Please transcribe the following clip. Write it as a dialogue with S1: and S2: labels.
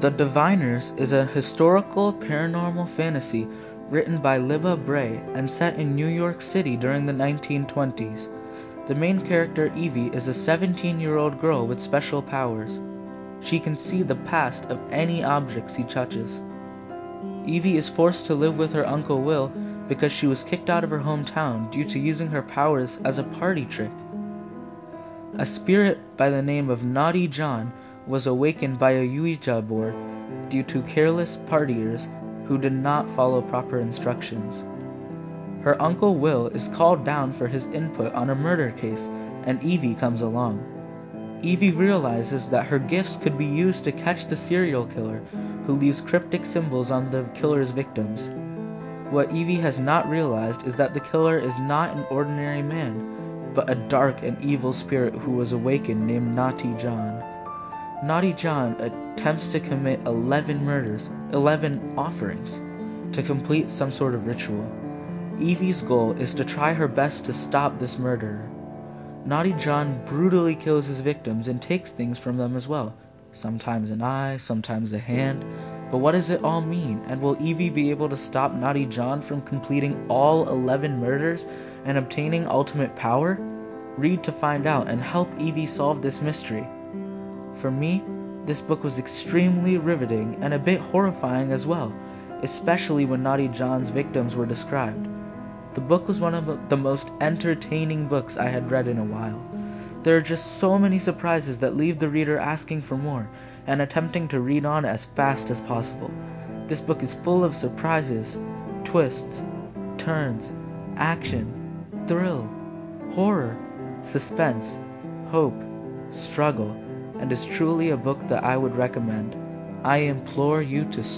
S1: The Diviners is a historical paranormal fantasy written by Libba Bray and set in New York City during the 1920s. The main character Evie is a 17 year old girl with special powers. She can see the past of any objects she touches. Evie is forced to live with her Uncle Will because she was kicked out of her hometown due to using her powers as a party trick. A spirit by the name of Naughty John was awakened by a Ouija board due to careless partiers who did not follow proper instructions. Her uncle Will is called down for his input on a murder case, and Evie comes along. Evie realizes that her gifts could be used to catch the serial killer who leaves cryptic symbols on the killer's victims. What Evie has not realized is that the killer is not an ordinary man, but a dark and evil spirit who was awakened named Naughty John. Naughty John attempts to commit 11 murders, 11 offerings, to complete some sort of ritual. Evie's goal is to try her best to stop this murderer. Naughty John brutally kills his victims and takes things from them as well, sometimes an eye, sometimes a hand. But what does it all mean? And will Evie be able to stop Naughty John from completing all 11 murders and obtaining ultimate power? Read to find out and help Evie solve this mystery. For me, this book was extremely riveting and a bit horrifying as well, especially when Naughty John's victims were described. The book was one of the most entertaining books I had read in a while. There are just so many surprises that leave the reader asking for more and attempting to read on as fast as possible. This book is full of surprises, twists, turns, action, thrill, horror, suspense, hope, struggle, and is truly a book that I would recommend. I implore you to soar.